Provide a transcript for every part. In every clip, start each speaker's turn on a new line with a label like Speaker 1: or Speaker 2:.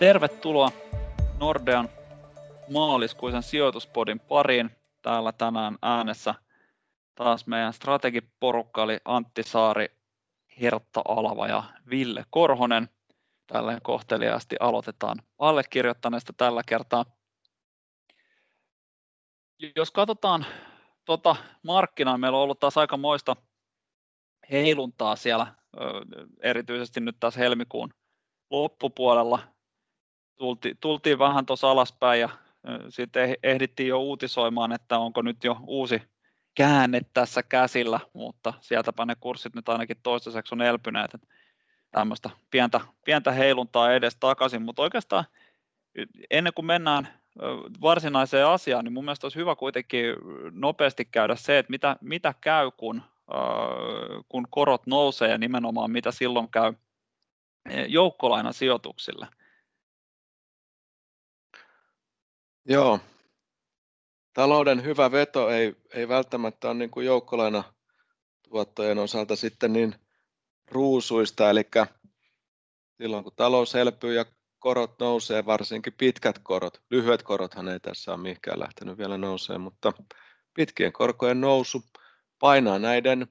Speaker 1: Tervetuloa Nordean maaliskuisen sijoituspodin pariin. Täällä tänään äänessä taas meidän strategiporukka oli Antti Saari, Hertta Alava ja Ville Korhonen. Tällä kohteliaasti aloitetaan allekirjoittaneesta tällä kertaa. Jos katsotaan tuota markkinaa, meillä on ollut taas aika moista heiluntaa siellä, erityisesti nyt taas helmikuun loppupuolella tultiin, tultiin vähän tuossa alaspäin ja sitten ehdittiin jo uutisoimaan, että onko nyt jo uusi käänne tässä käsillä, mutta sieltäpä ne kurssit nyt ainakin toistaiseksi on elpyneet. Tämmöistä pientä, pientä heiluntaa edes takaisin, mutta oikeastaan ennen kuin mennään varsinaiseen asiaan, niin mun mielestä olisi hyvä kuitenkin nopeasti käydä se, että mitä, mitä käy, kun, kun korot nousee ja nimenomaan mitä silloin käy joukkolainasijoituksille.
Speaker 2: Joo. Talouden hyvä veto ei, ei välttämättä ole niin kuin joukkolaina tuottojen osalta sitten niin ruusuista, eli silloin kun talous elpyy ja korot nousee, varsinkin pitkät korot, lyhyet korothan ei tässä ole mihinkään lähtenyt vielä nousee, mutta pitkien korkojen nousu painaa näiden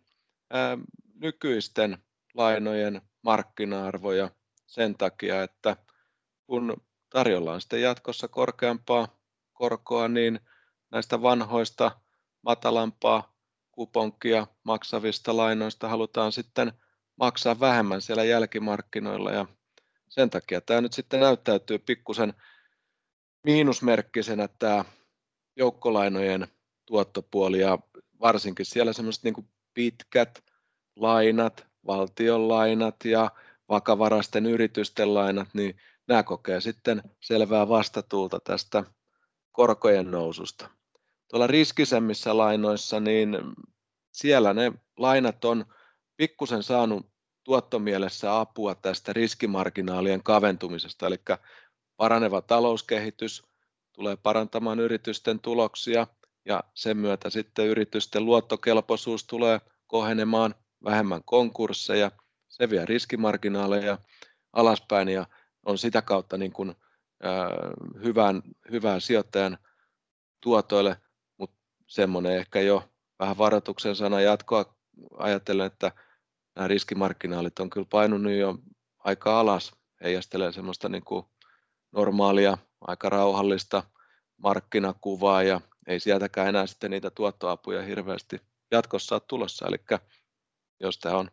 Speaker 2: ää, nykyisten lainojen markkina-arvoja sen takia, että kun tarjolla on sitten jatkossa korkeampaa korkoa, niin näistä vanhoista matalampaa kuponkia maksavista lainoista halutaan sitten maksaa vähemmän siellä jälkimarkkinoilla. Ja sen takia tämä nyt sitten näyttäytyy pikkusen miinusmerkkisenä tämä joukkolainojen tuottopuoli ja varsinkin siellä semmoiset niin pitkät lainat, valtion lainat ja vakavaraisten yritysten lainat, niin nämä kokee sitten selvää vastatuulta tästä korkojen noususta. Tuolla riskisemmissä lainoissa, niin siellä ne lainat on pikkusen saanut tuottomielessä apua tästä riskimarginaalien kaventumisesta, eli paraneva talouskehitys tulee parantamaan yritysten tuloksia ja sen myötä sitten yritysten luottokelpoisuus tulee kohenemaan vähemmän konkursseja, se vie riskimarginaaleja alaspäin ja on sitä kautta niin kuin hyvän, hyvän sijoittajan tuotoille, mutta semmoinen ehkä jo vähän varoituksen sana jatkoa ajatellen, että nämä riskimarkkinaalit on kyllä painunut jo aika alas, heijastelee semmoista niin kuin normaalia, aika rauhallista markkinakuvaa ja ei sieltäkään enää sitten niitä tuottoapuja hirveästi jatkossa ole tulossa. Eli jos tämä on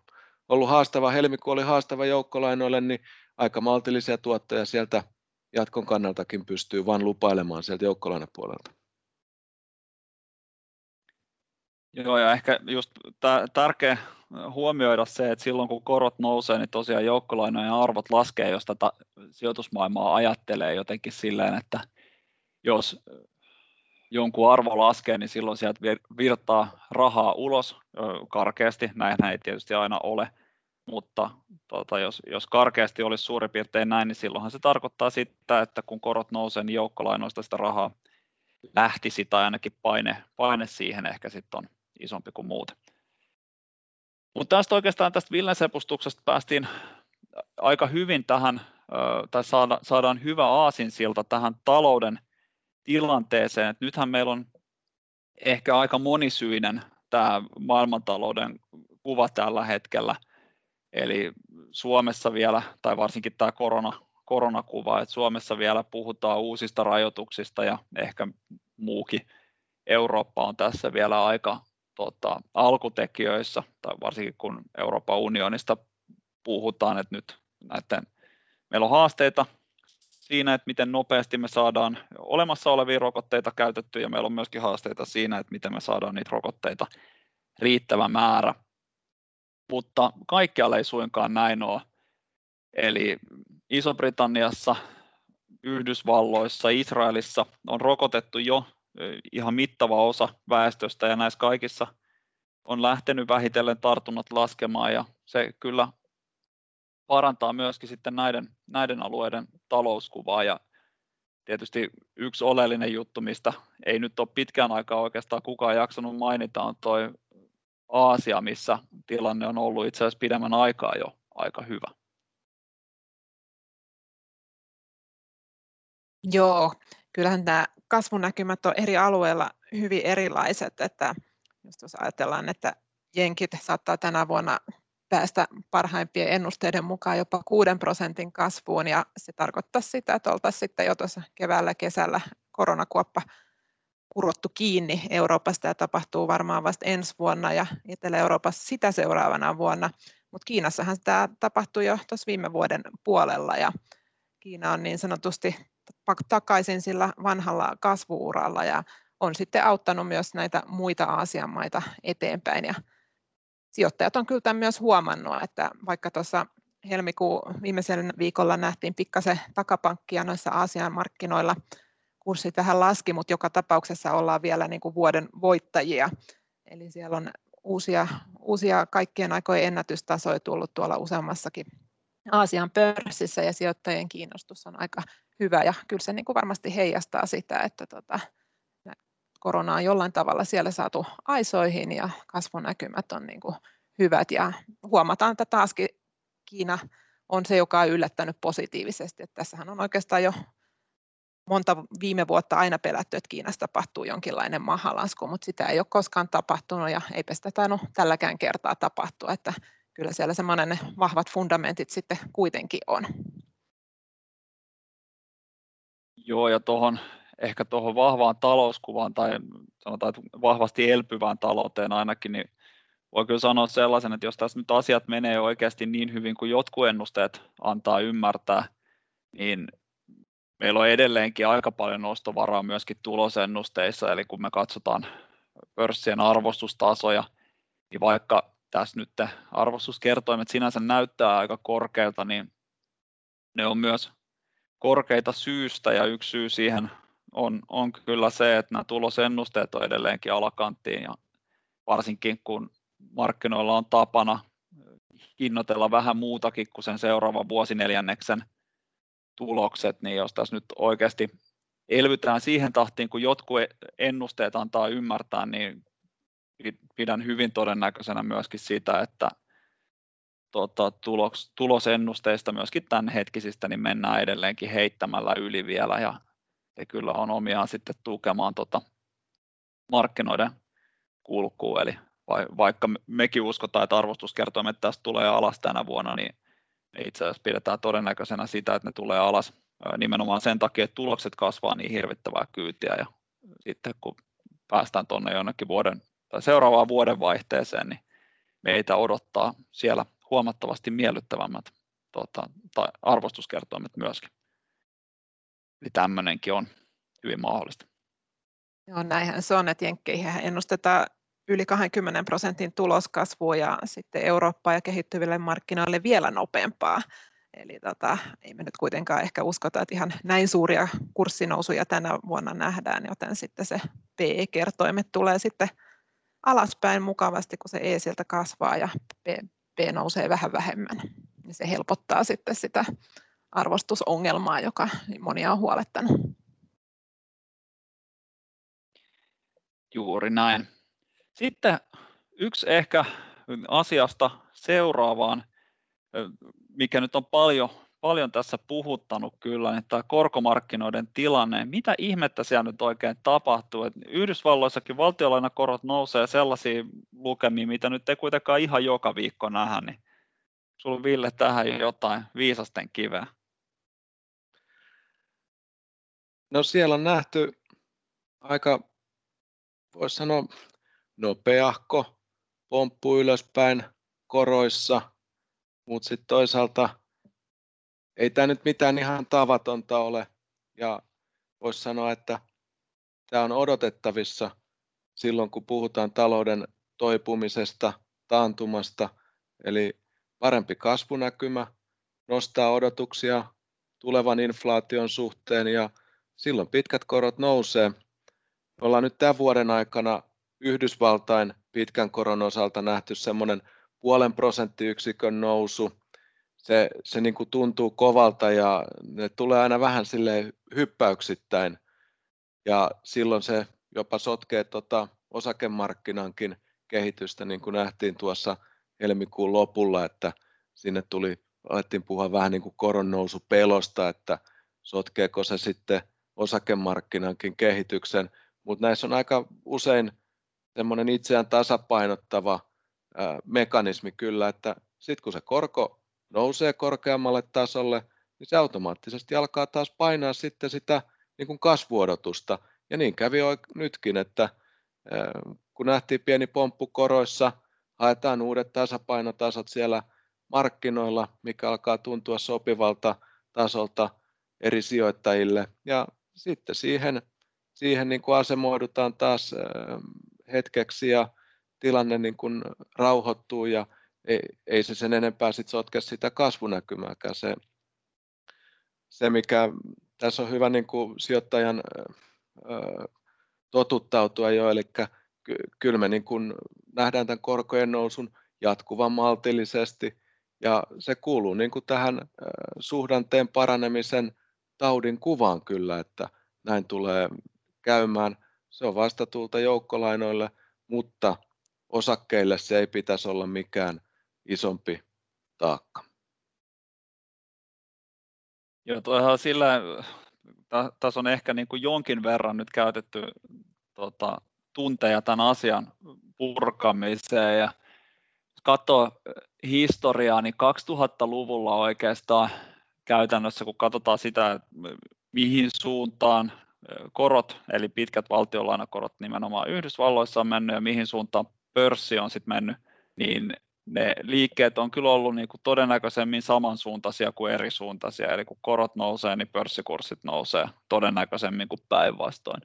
Speaker 2: ollut haastava, helmikuu oli haastava joukkolainoille, niin aika maltillisia tuottoja sieltä jatkon kannaltakin pystyy vain lupailemaan sieltä joukkolainapuolelta.
Speaker 1: Joo, ja ehkä just tärkeä huomioida se, että silloin kun korot nousee, niin tosiaan joukkolainojen arvot laskee, jos tätä sijoitusmaailmaa ajattelee jotenkin silleen, että jos jonkun arvo laskee, niin silloin sieltä virtaa rahaa ulos karkeasti, näin ei tietysti aina ole, mutta tota, jos, jos karkeasti olisi suurin piirtein näin, niin silloinhan se tarkoittaa sitä, että kun korot nousee, niin joukkolainoista sitä rahaa lähtisi tai ainakin paine, paine siihen ehkä sitten on isompi kuin muuten. Mutta tästä oikeastaan tästä Villen sepustuksesta päästiin aika hyvin tähän, tai saada, saadaan hyvä aasinsilta tähän talouden tilanteeseen. Et nythän meillä on ehkä aika monisyinen tämä maailmantalouden kuva tällä hetkellä. Eli Suomessa vielä, tai varsinkin tämä korona, koronakuva, että Suomessa vielä puhutaan uusista rajoituksista ja ehkä muukin Eurooppa on tässä vielä aika tota, alkutekijöissä, tai varsinkin kun Euroopan unionista puhutaan, että nyt näiden, meillä on haasteita siinä, että miten nopeasti me saadaan olemassa olevia rokotteita käytettyä, ja meillä on myöskin haasteita siinä, että miten me saadaan niitä rokotteita riittävä määrä. Mutta kaikkialla ei suinkaan näin ole. Eli Iso-Britanniassa, Yhdysvalloissa, Israelissa on rokotettu jo ihan mittava osa väestöstä ja näissä kaikissa on lähtenyt vähitellen tartunnat laskemaan ja se kyllä parantaa myöskin sitten näiden, näiden alueiden talouskuvaa ja tietysti yksi oleellinen juttu, mistä ei nyt ole pitkään aikaa oikeastaan kukaan jaksanut mainita, on tuo Aasia, missä tilanne on ollut itse asiassa pidemmän aikaa jo aika hyvä.
Speaker 3: Joo, kyllähän nämä kasvunäkymät on eri alueilla hyvin erilaiset, että jos ajatellaan, että jenkit saattaa tänä vuonna päästä parhaimpien ennusteiden mukaan jopa 6 prosentin kasvuun ja se tarkoittaa sitä, että oltaisiin sitten jo tuossa keväällä kesällä koronakuoppa kurottu kiinni Euroopasta ja tapahtuu varmaan vasta ensi vuonna ja Etelä-Euroopassa sitä seuraavana vuonna. Mutta Kiinassahan tämä tapahtui jo tuossa viime vuoden puolella ja Kiina on niin sanotusti takaisin sillä vanhalla kasvuuralla ja on sitten auttanut myös näitä muita Aasian maita eteenpäin ja sijoittajat on kyllä tämän myös huomannut, että vaikka tuossa helmikuun viimeisellä viikolla nähtiin pikkasen takapankkia noissa Aasian markkinoilla, kurssit vähän laski, mutta joka tapauksessa ollaan vielä niin kuin vuoden voittajia. Eli siellä on uusia, uusia kaikkien aikojen ennätystasoja tullut tuolla useammassakin Aasian pörssissä ja sijoittajien kiinnostus on aika hyvä ja kyllä se niin kuin varmasti heijastaa sitä, että tota, korona on jollain tavalla siellä saatu aisoihin ja kasvunäkymät on niin kuin hyvät ja huomataan, että taaskin Kiina on se, joka on yllättänyt positiivisesti. Että tässähän on oikeastaan jo monta viime vuotta aina pelätty, että Kiinassa tapahtuu jonkinlainen mahalasku, mutta sitä ei ole koskaan tapahtunut ja eipä sitä tainnut tälläkään kertaa tapahtua, että kyllä siellä semmoinen vahvat fundamentit sitten kuitenkin on.
Speaker 1: Joo, ja tuohon ehkä tuohon vahvaan talouskuvaan tai sanotaan, että vahvasti elpyvään talouteen ainakin, niin voi kyllä sanoa sellaisen, että jos tässä nyt asiat menee oikeasti niin hyvin kuin jotkut ennusteet antaa ymmärtää, niin meillä on edelleenkin aika paljon nostovaraa myöskin tulosennusteissa, eli kun me katsotaan pörssien arvostustasoja, niin vaikka tässä nyt arvostuskertoimet sinänsä näyttää aika korkealta, niin ne on myös korkeita syystä ja yksi syy siihen on, on kyllä se, että nämä tulosennusteet on edelleenkin alakanttiin ja varsinkin kun markkinoilla on tapana hinnoitella vähän muutakin kuin sen seuraavan vuosineljänneksen tulokset, niin jos tässä nyt oikeasti elvytään siihen tahtiin, kun jotkut ennusteet antaa ymmärtää, niin pidän hyvin todennäköisenä myöskin sitä, että tota, tulos, tulosennusteista myöskin tämän hetkisistä niin mennään edelleenkin heittämällä yli vielä ja se kyllä on omiaan sitten tukemaan tota markkinoiden kulkua, eli vaikka mekin uskotaan, että arvostuskertoimet tästä tulee alas tänä vuonna, niin itse asiassa pidetään todennäköisenä sitä, että ne tulee alas nimenomaan sen takia, että tulokset kasvaa niin hirvittävää kyytiä ja sitten kun päästään tuonne jonnekin vuoden tai seuraavaan vuodenvaihteeseen, niin meitä odottaa siellä huomattavasti miellyttävämmät tota, tai arvostuskertoimet myöskin. Eli tämmöinenkin on hyvin mahdollista.
Speaker 3: Joo, näinhän se on, että Jenkkeihin ennustetaan yli 20 prosentin tuloskasvua ja sitten Eurooppaa ja kehittyville markkinoille vielä nopeampaa. Eli tota, ei me nyt kuitenkaan ehkä uskota, että ihan näin suuria kurssinousuja tänä vuonna nähdään, joten sitten se PE-kertoimet tulee sitten alaspäin mukavasti, kun se E sieltä kasvaa ja P, P nousee vähän vähemmän. Ja se helpottaa sitten sitä arvostusongelmaa, joka monia on huolettanut.
Speaker 1: Juuri näin. Sitten yksi ehkä asiasta seuraavaan, mikä nyt on paljon, paljon tässä puhuttanut kyllä, niin tämä korkomarkkinoiden tilanne. Mitä ihmettä siellä nyt oikein tapahtuu? Et Yhdysvalloissakin valtiolainakorot nousee sellaisia lukemia, mitä nyt ei kuitenkaan ihan joka viikko nähdä, niin sulla Ville tähän jotain viisasten kiveä.
Speaker 2: No siellä on nähty aika, voisi sanoa, nopeahko pomppu ylöspäin koroissa, mutta sitten toisaalta ei tämä nyt mitään ihan tavatonta ole ja voisi sanoa, että tämä on odotettavissa silloin, kun puhutaan talouden toipumisesta, taantumasta, eli parempi kasvunäkymä nostaa odotuksia tulevan inflaation suhteen ja silloin pitkät korot nousee. Me ollaan nyt tämän vuoden aikana Yhdysvaltain pitkän koron osalta nähty semmoinen puolen prosenttiyksikön nousu. Se, se niin kuin tuntuu kovalta ja ne tulee aina vähän sille hyppäyksittäin. Ja silloin se jopa sotkee tota osakemarkkinankin kehitystä, niin kuin nähtiin tuossa helmikuun lopulla, että sinne tuli, alettiin puhua vähän niin kuin koron nousu pelosta, että sotkeeko se sitten osakemarkkinankin kehityksen, mutta näissä on aika usein semmoinen itseään tasapainottava mekanismi kyllä, että sitten kun se korko nousee korkeammalle tasolle, niin se automaattisesti alkaa taas painaa sitten sitä niin kuin kasvuodotusta. Ja niin kävi nytkin, että kun nähtiin pieni pomppu koroissa, haetaan uudet tasapainotasot siellä markkinoilla, mikä alkaa tuntua sopivalta tasolta eri sijoittajille. Ja sitten siihen, siihen niin kuin asemoidutaan taas hetkeksi ja tilanne niin kuin rauhoittuu ja ei, ei se sen enempää sit sotke sitä kasvunäkymääkään. Se, se mikä tässä on hyvä niin kuin sijoittajan totuttautua jo, eli kyllä me niin kuin nähdään tämän korkojen nousun jatkuvan maltillisesti ja se kuuluu niin kuin tähän suhdanteen paranemisen taudin kuvaan kyllä, että näin tulee käymään. Se on vastatulta joukkolainoille, mutta osakkeille se ei pitäisi olla mikään isompi taakka.
Speaker 1: Joo, tuohan sillä, tässä on ehkä niin kuin jonkin verran nyt käytetty tota, tunteja tämän asian purkamiseen ja katsoo historiaa, niin 2000-luvulla oikeastaan käytännössä, kun katsotaan sitä, mihin suuntaan korot, eli pitkät valtionlainakorot nimenomaan Yhdysvalloissa on mennyt ja mihin suuntaan pörssi on sitten mennyt, niin ne liikkeet on kyllä ollut niin kuin todennäköisemmin samansuuntaisia kuin eri suuntaisia, eli kun korot nousee, niin pörssikurssit nousee todennäköisemmin kuin päinvastoin.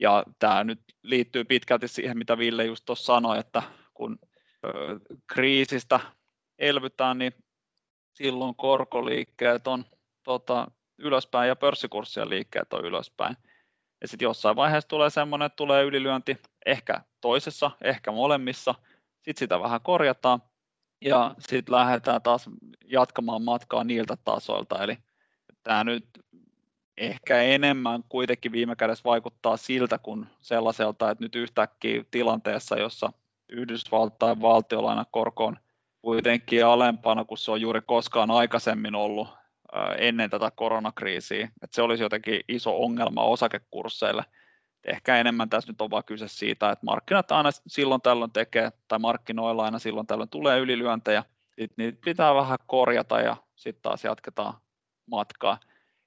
Speaker 1: Ja tämä nyt liittyy pitkälti siihen, mitä Ville just tuossa sanoi, että kun kriisistä elvytään, niin silloin korkoliikkeet on tota, ylöspäin ja pörssikurssien liikkeet on ylöspäin. Ja sitten jossain vaiheessa tulee semmoinen, että tulee ylilyönti ehkä toisessa, ehkä molemmissa, sitten sitä vähän korjataan ja sitten lähdetään taas jatkamaan matkaa niiltä tasoilta. Eli tämä nyt ehkä enemmän kuitenkin viime kädessä vaikuttaa siltä kuin sellaiselta, että nyt yhtäkkiä tilanteessa, jossa Yhdysvaltain valtiolainakorko on kuitenkin alempana kuin se on juuri koskaan aikaisemmin ollut ennen tätä koronakriisiä. Että se olisi jotenkin iso ongelma osakekursseille. Ehkä enemmän tässä nyt on vaan kyse siitä, että markkinat aina silloin tällöin tekee, tai markkinoilla aina silloin tällöin tulee ylilyöntejä, sitten niitä pitää vähän korjata ja sitten taas jatketaan matkaa.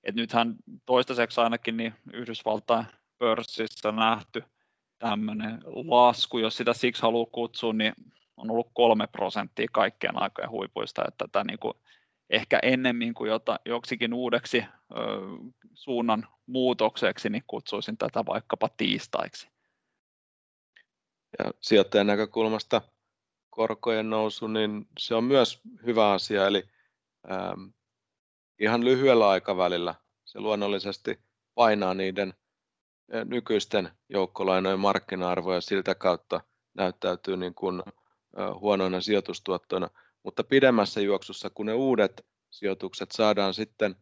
Speaker 1: Et nythän toistaiseksi ainakin niin Yhdysvaltain pörssissä nähty tämmöinen lasku, jos sitä siksi haluaa kutsua, niin on ollut kolme prosenttia kaikkien aikojen huipuista, että tätä niin kuin ehkä ennemmin kuin jota, joksikin uudeksi ö, suunnan muutokseksi, niin kutsuisin tätä vaikkapa tiistaiksi.
Speaker 2: Ja sijoittajan näkökulmasta korkojen nousu, niin se on myös hyvä asia, eli ähm, ihan lyhyellä aikavälillä se luonnollisesti painaa niiden nykyisten joukkolainojen markkina-arvoja siltä kautta näyttäytyy niin kuin huonoina sijoitustuottoina, mutta pidemmässä juoksussa, kun ne uudet sijoitukset saadaan sitten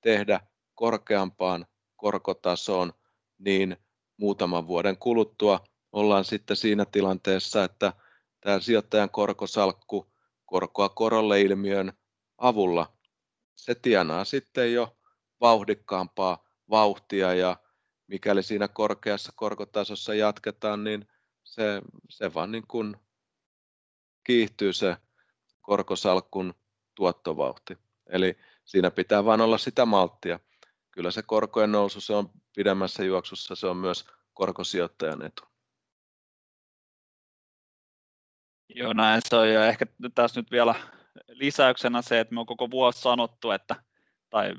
Speaker 2: tehdä korkeampaan korkotasoon, niin muutaman vuoden kuluttua ollaan sitten siinä tilanteessa, että tämä sijoittajan korkosalkku korkoa korolle ilmiön avulla, se tienaa sitten jo vauhdikkaampaa vauhtia ja mikäli siinä korkeassa korkotasossa jatketaan, niin se, se vaan niin kuin kiihtyy se korkosalkkun tuottovauhti. Eli siinä pitää vain olla sitä malttia. Kyllä se korkojen nousu se on pidemmässä juoksussa, se on myös korkosijoittajan etu.
Speaker 1: Joo, näin se on. Ja ehkä tässä nyt vielä lisäyksenä se, että me on koko vuosi sanottu, että, tai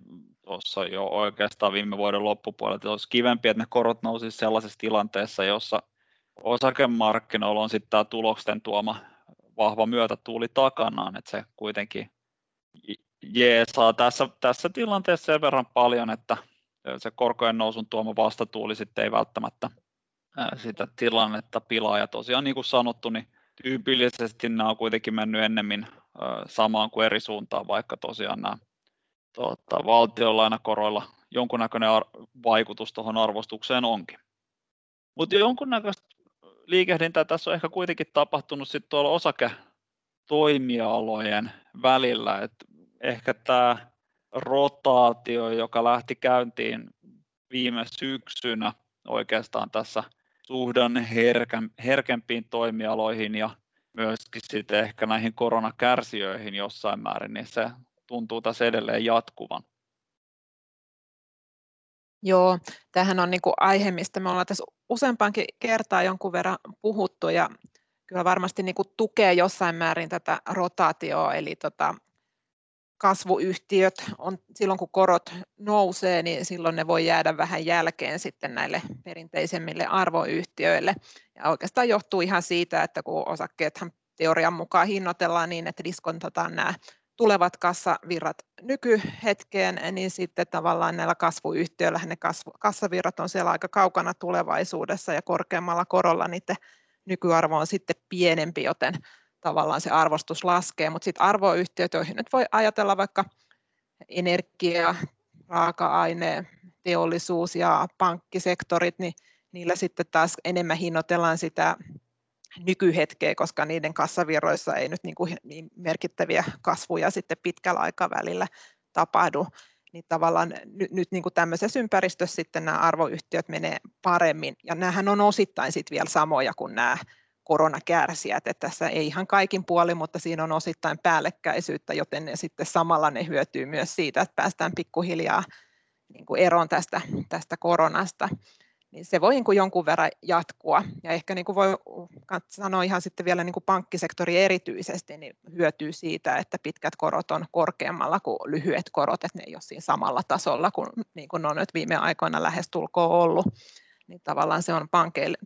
Speaker 1: tuossa jo oikeastaan viime vuoden loppupuolella, että olisi kivempi, että ne korot nousisivat sellaisessa tilanteessa, jossa osakemarkkinoilla on sitten tämä tuloksen tuoma vahva myötätuuli takanaan, että se kuitenkin jeesaa tässä, tässä tilanteessa sen verran paljon, että se korkojen nousun tuoma vastatuuli sitten ei välttämättä sitä tilannetta pilaa. Ja tosiaan niin kuin sanottu, niin tyypillisesti nämä on kuitenkin mennyt ennemmin samaan kuin eri suuntaan, vaikka tosiaan nämä tuota, valtionlainakoroilla jonkunnäköinen ar- vaikutus tuohon arvostukseen onkin. Mutta jonkunnäköistä liikehdintää tässä on ehkä kuitenkin tapahtunut sitten tuolla osaketoimialojen välillä, että ehkä tämä rotaatio, joka lähti käyntiin viime syksynä oikeastaan tässä suhdanne herkempiin toimialoihin ja myöskin sitten ehkä näihin koronakärsijöihin jossain määrin, niin se tuntuu tässä edelleen jatkuvan.
Speaker 3: Joo, tämähän on niin kuin aihe, mistä me ollaan tässä useampaankin kertaa jonkun verran puhuttu ja kyllä varmasti niin kuin tukee jossain määrin tätä rotaatioa, eli tota, kasvuyhtiöt on silloin kun korot nousee, niin silloin ne voi jäädä vähän jälkeen sitten näille perinteisemmille arvoyhtiöille. Ja oikeastaan johtuu ihan siitä, että kun osakkeethan teorian mukaan hinnoitellaan niin, että diskontataan nämä tulevat kassavirrat nykyhetkeen, niin sitten tavallaan näillä kasvuyhtiöillä ne kasvu, kassavirrat on siellä aika kaukana tulevaisuudessa ja korkeammalla korolla niiden nykyarvo on sitten pienempi, joten tavallaan se arvostus laskee, mutta sitten arvoyhtiöt, joihin nyt voi ajatella vaikka energia, raaka-aine, teollisuus ja pankkisektorit, niin niillä sitten taas enemmän hinnoitellaan sitä nykyhetkeä, koska niiden kassavirroissa ei nyt niin, kuin niin merkittäviä kasvuja sitten pitkällä aikavälillä tapahdu, niin tavallaan nyt, nyt niin kuin tämmöisessä ympäristössä sitten nämä arvoyhtiöt menee paremmin, ja nämähän on osittain sitten vielä samoja kuin nämä koronakärsijät, että tässä ei ihan kaikin puolin, mutta siinä on osittain päällekkäisyyttä, joten ne sitten samalla ne hyötyy myös siitä, että päästään pikkuhiljaa niin kuin eroon tästä, tästä koronasta niin se voi niin kuin jonkun verran jatkua. Ja ehkä niin kuin voi sanoa ihan sitten vielä niin kuin pankkisektori erityisesti, niin hyötyy siitä, että pitkät korot on korkeammalla kuin lyhyet korot, että ne ei ole siinä samalla tasolla kuin, niin kuin ne on nyt viime aikoina lähestulkoon ollut. Niin tavallaan se on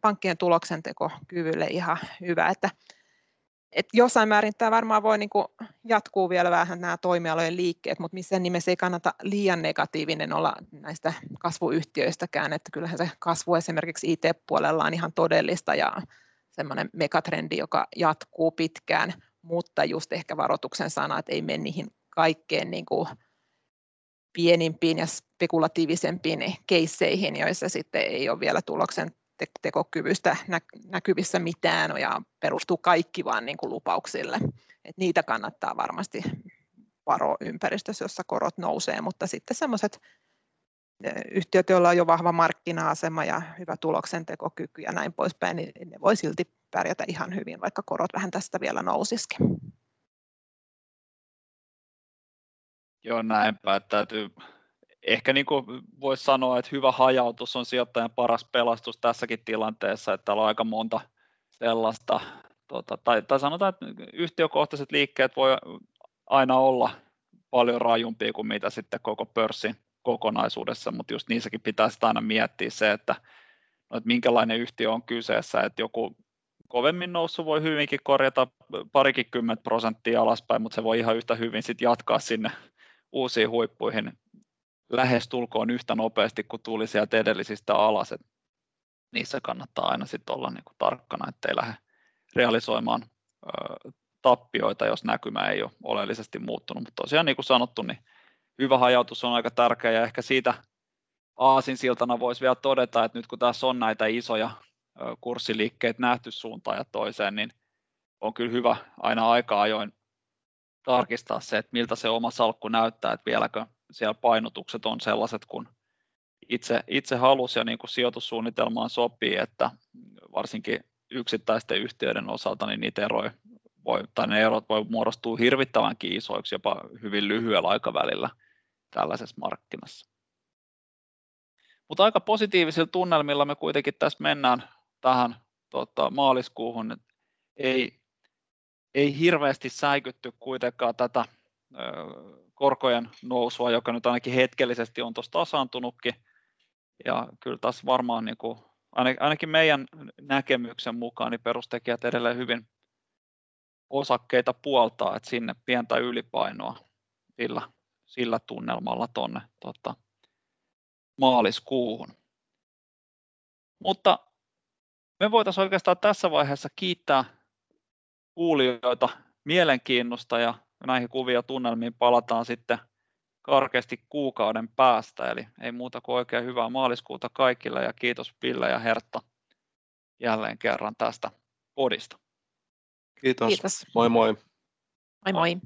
Speaker 3: pankkien tuloksentekokyvylle ihan hyvä, että et jossain määrin tämä varmaan voi niin jatkuu vielä vähän nämä toimialojen liikkeet, mutta missään nimessä ei kannata liian negatiivinen olla näistä kasvuyhtiöistäkään, että kyllähän se kasvu esimerkiksi IT-puolella on ihan todellista ja semmoinen megatrendi, joka jatkuu pitkään, mutta just ehkä varoituksen sana, että ei mene niihin kaikkeen niin kuin pienimpiin ja spekulatiivisempiin keisseihin, joissa sitten ei ole vielä tuloksen tekokyvystä näkyvissä mitään ja perustuu kaikki vaan niin kuin lupauksille. Et niitä kannattaa varmasti varoa ympäristössä, jossa korot nousee, mutta sitten sellaiset yhtiöt, joilla on jo vahva markkina-asema ja hyvä tuloksentekokyky ja näin poispäin, niin ne voi silti pärjätä ihan hyvin, vaikka korot vähän tästä vielä nousisikin.
Speaker 1: Joo, näinpä. Täytyy ehkä niin kuin voisi sanoa, että hyvä hajautus on sijoittajan paras pelastus tässäkin tilanteessa, että täällä on aika monta sellaista, tota, tai, tai sanotaan, että yhtiökohtaiset liikkeet voi aina olla paljon rajumpia kuin mitä sitten koko pörssin kokonaisuudessa, mutta just niissäkin pitäisi aina miettiä se, että, no, että minkälainen yhtiö on kyseessä, että joku kovemmin noussut voi hyvinkin korjata parikin kymmentä prosenttia alaspäin, mutta se voi ihan yhtä hyvin sitten jatkaa sinne uusiin huippuihin lähestulkoon yhtä nopeasti kuin tuli sieltä edellisistä alas. Et niissä kannattaa aina sitten olla niinku tarkkana, ettei lähde realisoimaan ö, tappioita, jos näkymä ei ole oleellisesti muuttunut. Mutta tosiaan niin kuin sanottu, niin hyvä hajautus on aika tärkeä ja ehkä siitä aasinsiltana voisi vielä todeta, että nyt kun tässä on näitä isoja kurssiliikkeitä nähty suuntaan ja toiseen, niin on kyllä hyvä aina aika ajoin tarkistaa se, että miltä se oma salkku näyttää, että vieläkö siellä painotukset on sellaiset, kun itse, itse halusi ja niin kuin sijoitussuunnitelmaan sopii, että varsinkin yksittäisten yhtiöiden osalta niin niitä eroja voi, tai ne erot voi muodostua hirvittävänkin isoiksi jopa hyvin lyhyellä aikavälillä tällaisessa markkinassa. Mutta aika positiivisilla tunnelmilla me kuitenkin tässä mennään tähän tota, maaliskuuhun. Ei, ei hirveästi säikytty kuitenkaan tätä korkojen nousua, joka nyt ainakin hetkellisesti on tuossa tasaantunutkin. Ja kyllä taas varmaan niin kuin, ainakin meidän näkemyksen mukaan niin perustekijät edelleen hyvin osakkeita puoltaa, että sinne pientä ylipainoa sillä, sillä tunnelmalla tuonne tota, maaliskuuhun. Mutta me voitaisiin oikeastaan tässä vaiheessa kiittää kuulijoita mielenkiinnosta ja näihin kuvia tunnelmiin palataan sitten karkeasti kuukauden päästä, eli ei muuta kuin oikein hyvää maaliskuuta kaikille ja kiitos Ville ja Hertta jälleen kerran tästä podista.
Speaker 2: Kiitos. Kiitos. Moi moi.
Speaker 3: Moi moi.